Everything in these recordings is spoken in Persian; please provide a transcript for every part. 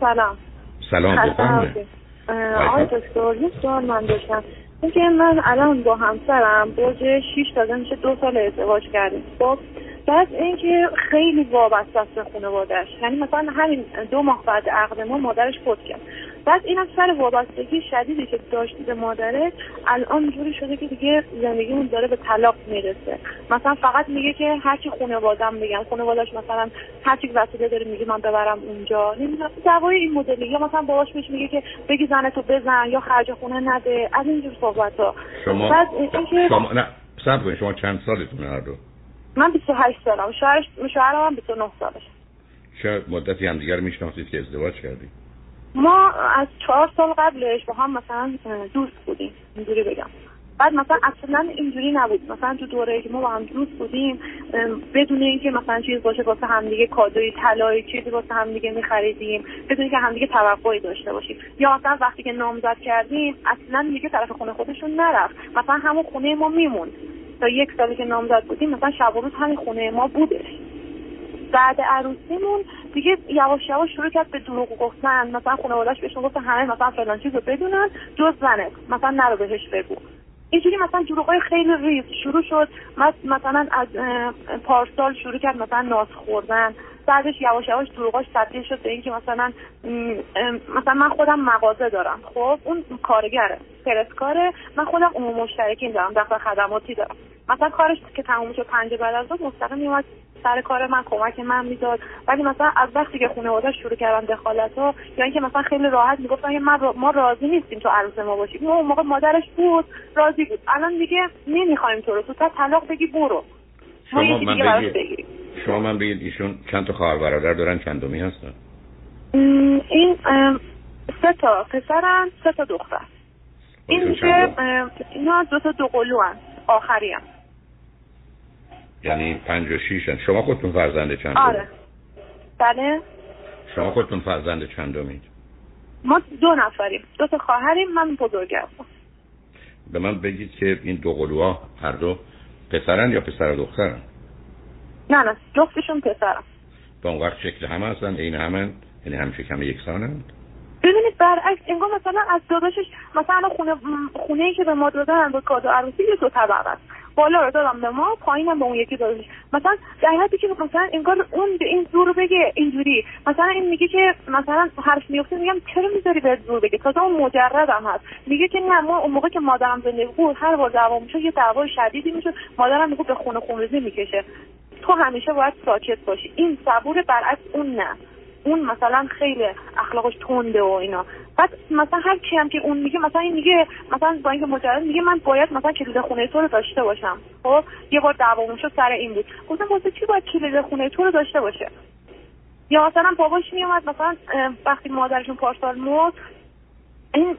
سلام. سلام بفرمایید آقای دکتر یه سوال من داشتم. اینکه من الان با همسرم برج 6 داده میشه دو سال ازدواج کردیم. خب بعد اینکه خیلی وابسته است به خانواده‌اش. یعنی مثلا همین دو ماه بعد عقد ما مادرش فوت کرد. بعد این از سر وابستگی شدیدی که داشتی به مادره الان جوری شده که دیگه زندگیمون داره به طلاق می‌رسه. مثلا فقط میگه که هرچی خانوادم بگن خانواده‌اش مثلا هرچی وسیله داره میگه من ببرم اونجا. نمی‌دونم دوای این مدلی یا مثلا باهاش میشه میگه که بگی زنتو بزن یا خرج خونه نده. از اینجور صحبت ها شما بعد شما نه صبر شما چند سالتونه هر دو؟ من 28 سالم. شوهرش شوهرم هم 29 سالش. چه مدتی هم دیگر می‌شناسید که ازدواج کردید. ما از چهار سال قبلش با هم مثلا دوست بودیم. اینجوری بگم. بعد مثلا اصلا اینجوری نبود. مثلا تو دوره که ما با هم دوست بودیم بدون اینکه مثلا چیز باشه واسه همدیگه کادوی طلایی چیزی واسه همدیگه میخریدیم بدون اینکه همدیگه توقعی داشته باشیم. یا مثلا وقتی که نامزد کردیم اصلا دیگه طرف خونه خودشون نرفت. مثلا همون خونه ما میموند. تا یک سالی که نامزد بودیم مثلا شب و روز همین خونه ما بودش. بعد عروسیمون دیگه یواش یواش شروع کرد به دروغ گفتن. مثلا خانواده‌اش بهشون گفت همه مثلا فلان چیزو بدونن جز زنت مثلا نرو بهش بگو. اینجوری مثلا دروغای خیلی ریز شروع شد. مثلا از پارسال شروع کرد مثلا ناز خوردن. بعدش یواش یواش دروغاش تبدیل شد به اینکه مثلا مثلا من خودم مغازه دارم خب؟ اون کارگره کاره من خودم عموم مشترکین دارم دفتر خدماتی دارم. مثلا کارش که تموم شد پنج بعد از ظهر مستقیم میومد سر کار من کمک من می‌داد. ولی مثلا از وقتی که خانواده شروع کردن دخالت ها یا اینکه مثلا خیلی راحت می‌گفتن من ما راضی نیستیم تو عروس ما باشیم. اون موقع مادرش بود راضی بود. الان دیگه نمی‌خوایم تو رو تو تا طلاق بگی برو. شما من بگید شما من بگید ایشون چند تا خواهر برادر دارن چندمی هستن؟ این سه تا پسرن سه تا دختر. این که اینا دو تا دو قلو آخری هم. یعنی پنج و شیش هست. شما خودتون فرزند چند آره. بله. شما خودتون فرزند چند دومید ما دو نفریم. دو تا خواهریم من بزرگم. به من بگید که این دو قلوها هر دو پسرن یا پسر و دخترن؟ نه نه جفتشون پسرن با اون وقت شکل همه هستن این همه یعنی هم شکم یکسانن ببینید برعکس انگار مثلا از داداشش مثلا خونه خونه ای که به ما دادن با کادو عروسی یه دو طبقه است. بالا رو دادم به ما پایینم به اون یکی دادش. مثلا در حدی که مثلا انگار اون به این زور بگه اینجوری. مثلا این میگه که مثلا حرف میفته میگم چرا می‌ذاری به زور بگه؟ تازه اون مجردم هست. میگه که نه ما اون موقع که مادرم زنده بود هر بار دعوا میشه یه دعوای شدیدی میشه مادرم میگه به خونه خونریزی می‌کشه. تو همیشه باید ساکت باشی. این صبور برعکس اون نه. اون مثلا خیلی اخلاقش تنده و اینا. بعد مثلا هر کی هم که اون میگه مثلا این میگه مثلا با اینکه مجرد میگه من باید مثلا کلید خونه تو رو داشته باشم. خب یه بار دعوامون شد سر این بود. گفتم واسه چی باید کلید خونه تو رو داشته باشه؟ یا مثلا باباش میومد مثلا وقتی مادرشون پارسال مرد این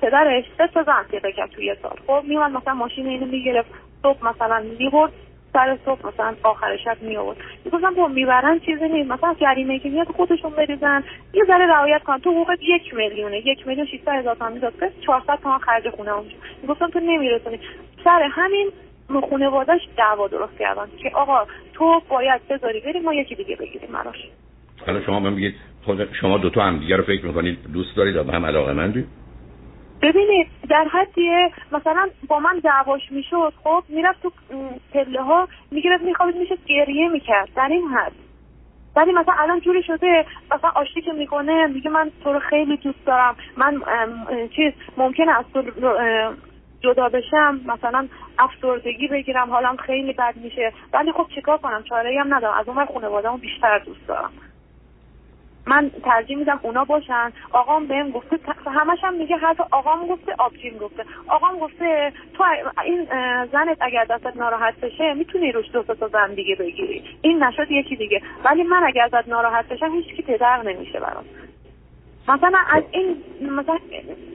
پدرش سه تا زن پیدا کرد توی سال. خب میومد مثلا ماشین اینو می‌گرفت. صبح مثلا می‌برد. سر صبح مثلا آخر شب می آورد می‌گفتم با می‌برن چیزی نیست. مثلا جریمه که میاد خودشون بریزن. یه ذره رعایت کن تو حقوقت یک میلیونه. یک میلیون 600 هزار تومان می‌داد. 400 تومان خرج خونه اونجا. می‌گفتم تو نمیرسونی. سر همین خانواده‌اش دعوا درست کردن که آقا تو باید بذاری بریم ما یکی دیگه بگیریم براش. حالا شما من میگید شما دو تا هم دیگه رو فکر می‌کنید. دوست دارید؟ و هم علاقه مندید ببینید در حدی مثلا با من دعواش می‌شد خب می‌رفت تو پله ها می‌گرفت میخوابید میشه گریه می‌کرد. در این حد. ولی مثلا الان جوری شده مثلا آشتی که می‌کنه میگه من تو رو خیلی دوست دارم. من چیز ممکنه از تو جدا بشم مثلا افسردگی بگیرم حالم خیلی بد میشه. ولی خب چیکار کنم؟ چاره هم ندارم. از اون خانواده‌مو بیشتر دوست دارم. من ترجیح میدم اونا باشن. آقام بهم گفته همش هم میگه حتی آقام گفته آبجیم گفته. آقام گفته تو این زنت اگر دستت ناراحت بشه می‌تونی روش دو تا زن دیگه بگیری. این نشد یکی دیگه. ولی من اگر ازت ناراحت بشم هیچ کی پدر نمیشه برام. مثلا از این مثلا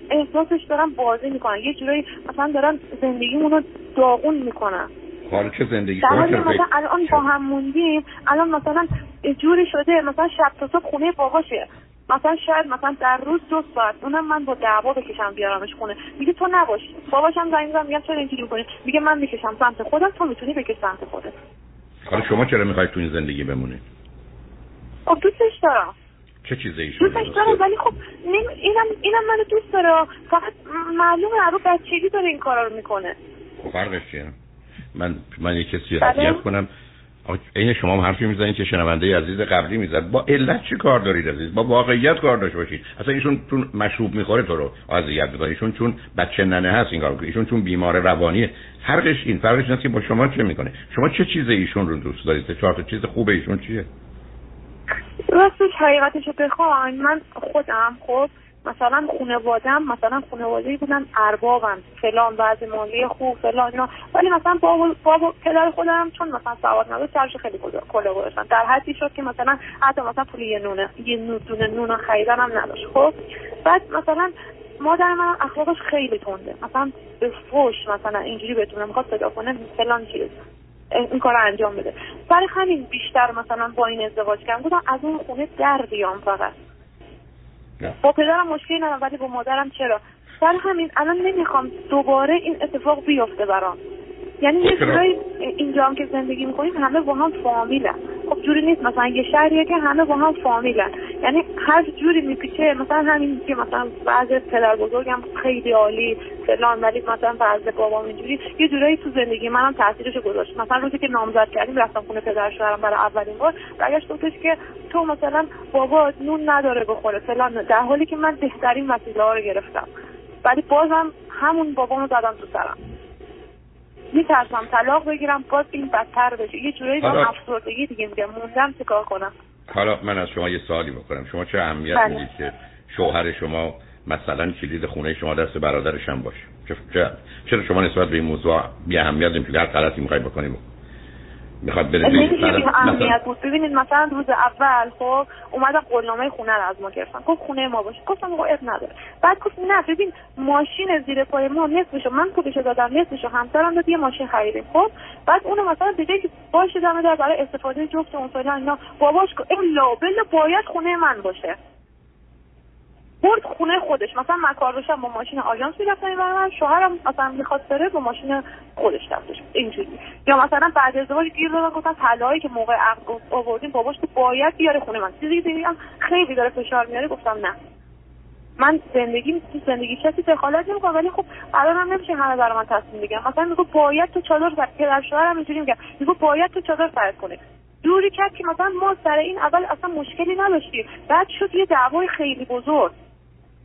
احساسش دارم بازی می‌کنن یه جورایی مثلا دارن زندگیمون رو داغون می‌کنن حالا چه زندگی در مثلا الان با هم موندیم الان مثلا جوری شده مثلا شب تا صبح خونه باباشه مثلا شاید مثلا در روز دو ساعت اونم من با دعوا بکشم بیارمش خونه. میگه تو نباش. باباشم زنگ می‌زنم میگم چرا اینجوری می‌کنی؟ میگه من می‌کشم سمت خودم تو می‌تونی بکش سمت خودت. حالا شما چرا می‌خواید تو این زندگی بمونید خب دوستش دارم. چه چیزی ایشون دوستش داره ولی خب اینم اینم منو دوست داره. فقط معلومه رو بچگی داره این کارا رو می‌کنه. خب فرقش چیه؟ من من یه کسی رو بله. کنم. این شما هم حرفی می‌زنید که شنونده عزیز قبلی می‌زد. با علت چی کار دارید عزیز؟ با واقعیت کار داشته باشید. اصلا ایشون چون مشروب می‌خوره تو رو اذیت می‌کنه. ایشون چون بچه ننه هست این کار می‌کنه. ایشون چون بیمار روانیه فرقش این فرقش اینه که با شما چه می‌کنه؟ شما چه چیز ایشون رو دوست دارید؟ چهار تا چیز خوب ایشون چیه؟ راستش حقیقتش بخوام من خودم خب مثلا خانوادم مثلا خانواده‌ای بودن اربابن فلان بعضی مالی خوب فلان اینا. ولی مثلا بابا بابا پدر خودم چون مثلا سواد نداشت سرش خیلی کلا گذاشتن. در حدی شد که مثلا حتی مثلا پول یه نونه یه دونه نون خریدن هم نداشت. خب؟ بعد مثلا مادر من اخلاقش خیلی تنده. مثلا به فوش مثلا اینجوری بتونه می‌خواد پیدا کنه فلان چیز. این کار انجام بده. برای همین بیشتر مثلا با این ازدواج کردم. گفتم از اون خونه در بیام فقط. با پدرم مشکلی ندارم ولی با مادرم چرا؟ سر همین الان نمی‌خوام دوباره این اتفاق بیفته برام. یعنی یه جورایی اینجا هم که زندگی می‌کنیم همه با هم فامیلن. خب جوری نیست. مثلا یه شهریه که همه با هم فامیلن. یعنی هر جوری میپیچه مثلا همین که مثلا بعض پدر بزرگم خیلی عالی فلان ولی مثلا بعض بابام اینجوری یه جورایی تو زندگی منم تاثیرش گذاشت. مثلا روزی که نامزد کردیم رفتم خونه پدر شوهرم برای اولین بار برگشت گفتش که تو مثلا بابا نون نداره بخوره فلان. در حالی که من بهترین وسیله ها رو گرفتم. ولی بازم همون بابامو زدم تو سرم. میترسم طلاق بگیرم باز این بدتر بشه. یه جورایی با افسردگی دیگه میگم. موندم چیکار کنم؟ حالا من از شما یه سوالی بکنم شما چه اهمیت بله. می‌دید که شوهر شما مثلا کلید خونه شما دست برادرش هم باشه؟ چرا شما نسبت به این موضوع بی اهمیت نمی‌دید هر غلطی می‌خوای بکنیم می‌خواد بره اهمیت بود. ببینید مثلا روز اول خب اومدن قولنامه خونه رو از ما گرفتن. گفت خونه ما باشه. گفتم آقا اب نداره. بعد گفت نه ببین ماشین زیر پای ما نصفشو من پولشو دادم نصفشو همسرم داد یه ماشین خریدیم خب. بعد اونو مثلا دیگه که باشه دم در برای استفاده جفت اون اینا باباش الا بلا باید خونه من باشه. برد خونه خودش. مثلا من کار داشتم با ماشین آژانس می‌رفتم این من شوهرم مثلا می‌خواد بره با ماشین خودش رفتش اینجوری. یا مثلا بعد ازدواج گیر دادن گفتن طلاهایی که موقع عقد آوردیم باباش تو باید بیاره خونه من. چیزی دیگه خیلی داره فشار میاره گفتم نه. من زندگی تو زندگی کسی دخالت نمی‌کنم ولی خب الان هم نمیشه همه برای من تصمیم بگیرم مثلا میگه باید تو چادر سر پدر شوهرم اینجوری میگه. میگه باید تو چادر سر کنه دوری کرد که مثلا ما سر این اول اصلا مشکلی نداشتیم. بعد شد یه دعوای خیلی بزرگ.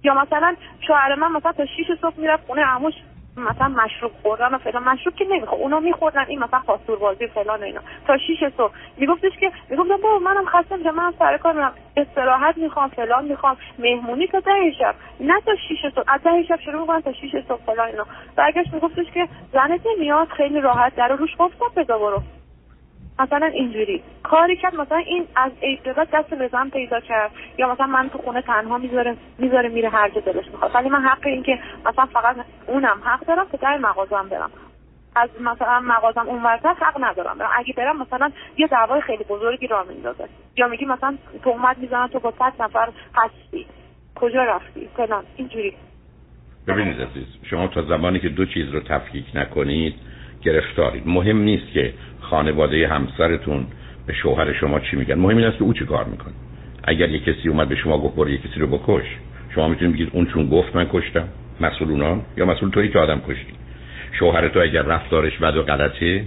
یا مثلا شوهر من مثلا تا 6 صبح می‌رفت خونه عموش مثلا مشروب خوردن و فلان. مشروب که نمی‌خواد اونا میخوردن این مثلا پاسور بازی فلان و اینا. تا 6 صبح. میگفتش که می‌گفتم بابا منم خسته میشم من سر کار میرم استراحت می‌خوام فلان می‌خوام. مهمونی تا ده شب. نه تا 6 صبح. از ده شب شروع می‌کنن تا 6 صبح فلان اینا. برگشت میگفتش که زنت نمیاد خیلی راحت در روش. گفتم بذار برو. مثلا اینجوری. کاری کرد مثلا این از ابتدا دست لزم پیدا کرد. یا مثلا من تو خونه تنها می‌ذاره می‌ذاره میره هر جا دلش می‌خواد. ولی من حق این که مثلا فقط اونم حق دارم که در مغازم برم. از مثلا مغازم اون ورتر حق ندارم. اگه برم مثلا یه دعوای خیلی بزرگی را میندازه. یا میگی مثلا تهمت می‌زنن تو با صد نفر هستی. کجا رفتی؟ فلان. اینجوری. ببینید عزیز شما تا زمانی که دو چیز رو تفکیک نکنید گرفتارید. مهم نیست که خانواده همسرتون به شوهر شما چی میگن. مهم این است که او چی کار می‌کنه. اگر یه کسی اومد به شما گفت برو یه کسی رو بکش شما می‌تونید بگید اون چون گفت من کشتم. مسئول اونان یا مسئول تویی که آدم کشتی. شوهر تو اگر رفتارش بد و غلطه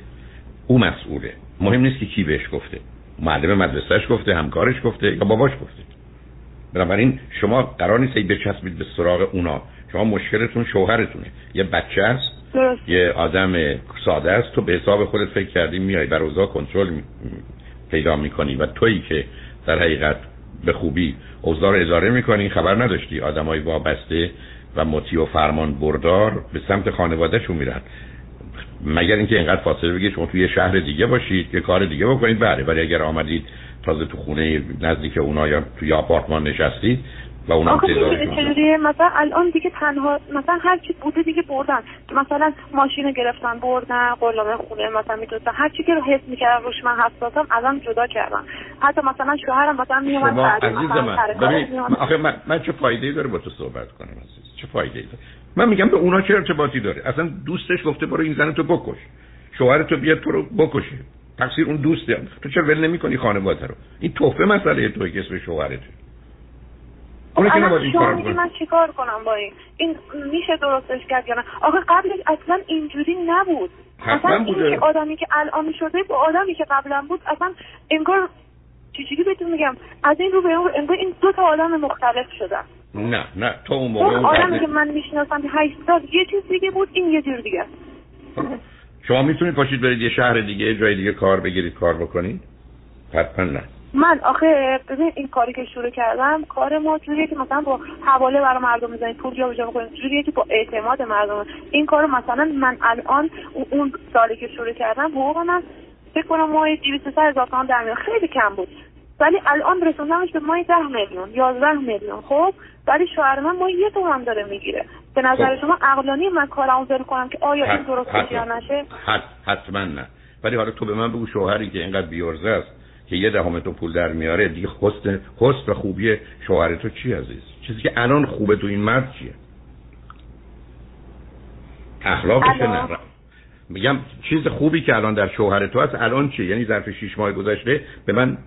او مسئوله. مهم نیست که کی بهش گفته. معلم مدرسهش گفته همکارش گفته یا باباش گفته. بنابراین شما قرار نیست بچسبید به سراغ اونا. شما مشکلتون شوهرتونه. یه بچه است یه آدم ساده است. تو به حساب خودت فکر کردی میای بر اوضاع کنترل پیدا می‌کنی و تویی که در حقیقت به خوبی اوضاع رو اداره می‌کنی. خبر نداشتی. آدمای وابسته و مطیع و فرمان بردار به سمت خانوادهشون میرن. مگر اینکه اینقدر فاصله بگید شما توی یه شهر دیگه باشید یه کار دیگه بکنید. بله ولی اگر آمدید تازه تو خونه نزدیک اونا یا توی آپارتمان نشستید و اونم چجوریه؟ مثلا الان دیگه تنها مثلا هر چی بوده دیگه بردن. مثلا ماشین گرفتن بردن قلامه خونه مثلا می‌تونستن هر چی که رو حس می‌کردن روش من حساسم الان جدا کردن. حتی مثلا شوهرم مثلا میومد عزیز من آخه من, من چه فایده داره با تو صحبت کنم عزیز؟ چه فایده داره؟ من میگم به اونا چه ارتباطی داره؟ اصلا دوستش گفته برو این زن تو بکش. شوهر تو بیاد تو رو بکشه. تقصیر اون دوسته. تو چرا ول نمی‌کنی خانواده رو؟ این توفه مسئله توی که اسم شوهرته. معلومه که نباید این کار من چیکار کنم با این؟ این میشه درستش کرد یا نه؟ آخه قبلش اصلا اینجوری نبود. حتما بوده. آدمی که الان شده با آدمی که قبلا بود اصلا انگار چیزی بهتون میگم؟ از این رو به اون انگار این دو تا آدم مختلف شدن. نه نه تو اون موقع اون آدمی که من می‌شناسم 8 سال یه چیز دیگه بود این یه جور دیگه شما می‌تونید پاشید برید یه شهر دیگه جای دیگه کار بگیرید کار بکنید؟ حتما نه. من آخه ببین این کاری که شروع کردم کار ما جوریه که مثلا با حواله برای مردم می‌زنیم پول جابجا می‌کنیم جوریه که با اعتماد مردم. این کار مثلا من الان اون سالی که شروع کردم حقوق من فکر کنم ماه 200 هزار تومان در خیلی کم بود. ولی الان رسوندمش به ماه 10 میلیون 11 میلیون. خب؟ ولی شوهر من ما یه تومن داره می‌گیره. به نظر خب. شما عقلانی من کارمو ول کنم که آیا این درست یا نشه؟ حتما نه. ولی حالا تو به من بگو شوهری که اینقدر بیورزه است. که یه دهم تو پول در میاره دیگه حسن حسن و خوبی شوهر تو چی عزیز؟ چیزی که الان خوبه تو این مرد چیه؟ اخلاقش نه میگم چیز خوبی که الان در شوهر تو هست الان چیه؟ یعنی ظرف شیش ماه گذشته به من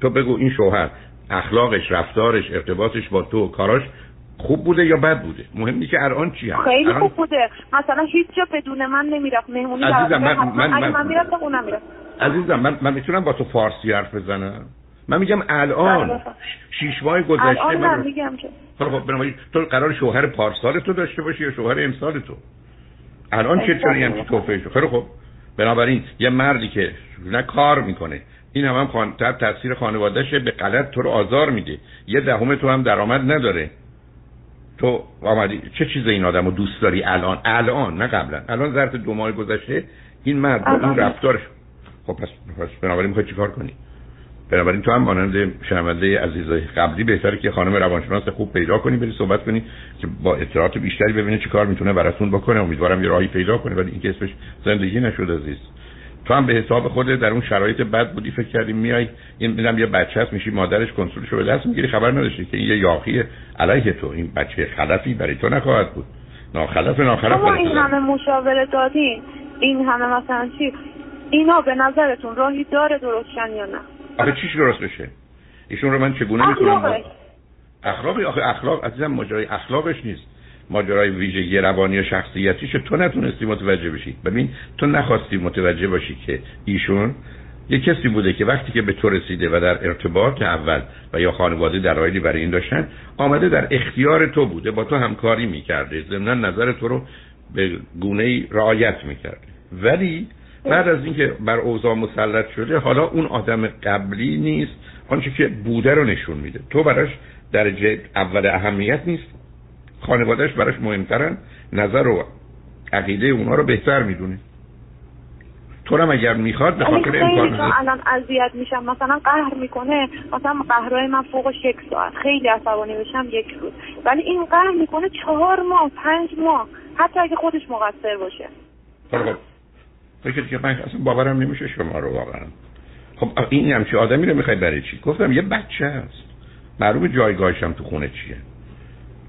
تو بگو این شوهر اخلاقش رفتارش ارتباطش با تو کاراش خوب بوده یا بد بوده؟ مهم نیست که الان چی هست. خیلی خوب بوده. مثلا هیچ جا بدون من نمی‌رفت. مهمونی عزیزم من من من, من می‌رفتم اونم می‌رفت. عزیزم من من می‌تونم با تو فارسی حرف بزنم؟ من میگم الان. بله، شیش ماه گذشته الان من میگم که خب تو قرار شوهر پارسال تو داشته باشی یا شوهر امسال تو؟ الان چه چونی هم توفه خیلی خب بنابراین یه مردی که نه کار می‌کنه این هم هم خان... تاثیر خانوادهشه به غلط تو رو آزار میده. یه دهم تو هم درآمد نداره. تو آمدی چه چیز این آدم رو دوست داری الان؟ الان نه قبلا. الان ظرف دو ماه گذشته این مرد این رفتارش خب پس, پس بنابراین می‌خوای چیکار کنی؟ بنابراین تو هم مانند شنونده عزیزای قبلی بهتره که خانم روانشناس خوب پیدا کنی بری صحبت کنی که با اطلاعات بیشتری ببینه چی کار می‌تونه براتون بکنه. امیدوارم یه راهی پیدا کنه ولی این که اسمش زندگی نشد عزیز تو هم به حساب خود در اون شرایط بد بودی فکر کردی میای این میدم یه بچه هست میشی مادرش کنسولشو به دست می‌گیری خبر نداشتی که این یه یاخی علیه تو. این بچه خلفی برای تو نخواهد بود. ناخلف ناخلف این همه مشاوره دادین این همه مثلا چی؟ اینا به نظرتون راهی داره درستشن یا نه؟ آخه چیش درست بشه؟ ایشون رو من چگونه می‌تونم اخلاقی؟ آخه اخلاق عزیزم ماجرای اخلاقش نیست. ماجرای ویژگی روانی و شخصیتیش تو نتونستی متوجه بشی. ببین تو نخواستی متوجه باشی که ایشون یه کسی بوده که وقتی که به تو رسیده و در ارتباط اول و یا خانواده درایلی برای این داشتن آمده در اختیار تو بوده با تو همکاری می‌کرده. ضمنا نظر تو رو به گونه رعایت می‌کرده. ولی بعد از اینکه بر اوضاع مسلط شده حالا اون آدم قبلی نیست آنچه که بوده رو نشون میده. تو براش درجه اول اهمیت نیست. خانوادهش براش مهمترن. نظر و عقیده اونا رو بهتر می‌دونه. تو هم اگر می‌خواد به خاطر امکان الان اذیت میشم. مثلا قهر می‌کنه مثلا قهرهای من فوقش یک ساعت. خیلی عصبانی بشم یک روز. ولی این قهر می‌کنه چهار ماه پنج ماه. حتی اگه خودش مقصر باشه. خب. فکر که من اصلا باورم نمیشه شما رو واقعا. خب این همچی آدمی رو می‌خوای برای چی؟ گفتم یه بچه هست. معلوم جایگاهشم تو خونه چیه؟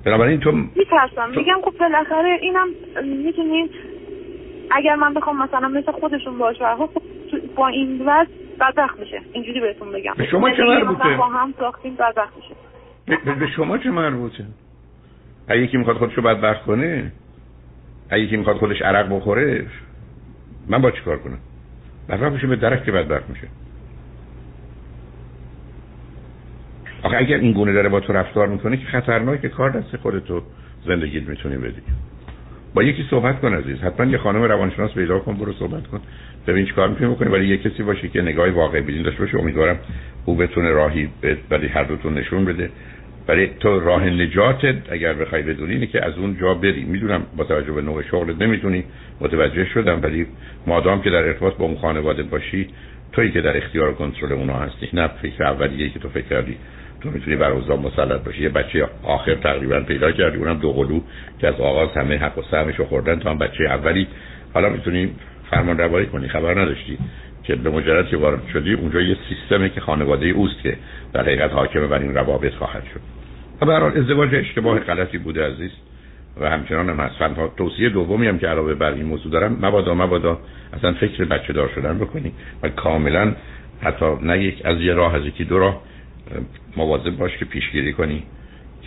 بنابراین تو میترسم. میگم خب بالاخره اینم می‌تونین اگر من بخوام مثلا مثل خودشون باشه خب با این وضع بدبخت میشه. اینجوری بهتون بگم. به شما چه مربوطه؟ با هم ساختیم بدبخت میشه. به شما چه مربوطه؟ اگه یکی می‌خواد خودشو بدبخت کنه اگه یکی می‌خواد خودش عرق بخوره من با چیکار کنم؟ بدبخت میشه به درک که بدبخت میشه. آخه اگر این گونه داره با تو رفتار می‌کنه که خطرناکه کار دست خودتو زندگیت می‌تونی بدی. با یکی صحبت کن عزیز. حتما یه خانم روانشناس پیدا کن برو صحبت کن. ببین چیکار می‌تونی بکنی. ولی یه کسی باشه که نگاه واقع بینی داشته باشه. امیدوارم او بتونه راهی برای هر دوتون نشون بده. برای تو راه نجاتت اگر بخوای بدونی اینه که از اون جا بری. می‌دونم با توجه به نوع شغلت نمی‌تونی متوجه شدم ولی مادام که در ارتباط با اون خانواده باشی تویی که در اختیار و کنترل اونا هستی. نه فکر اولیه که تو فکر کردی تو می‌تونی بر اوضاع مسلط باشی. یه بچه آخر تقریبا پیدا کردی اونم دو قلو که از آغاز همه حق و سهمش خوردن تا هم بچه اولی. حالا می‌تونی فرمان روایی کنی. خبر نداشتی. که به مجرد که وارد شدی اونجا یه سیستمی که خانواده اوست که در حقیقت حاکمه بر این روابط خواهد شد. و به ازدواج اشتباه غلطی بوده عزیز. و همچنان هم هست. توصیه دومی هم که علاوه بر این موضوع دارم مبادا مبادا اصلا فکر بچه دار شدن بکنی و کاملا حتی نه یک از یه راه از یکی دو راه مواظب باش که پیشگیری کنی.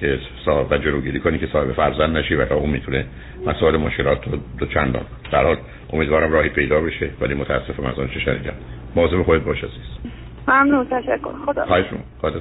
که صاحب و جلوگیری کنی که صاحب فرزند نشی و اون می‌تونه مسائل مشکلات رو دو چندان در حال امیدوارم راهی پیدا بشه ولی متاسفم از آنچه شنیدم. مواظب خودت باش عزیز. ممنون تشکر. خدا خواهش خدا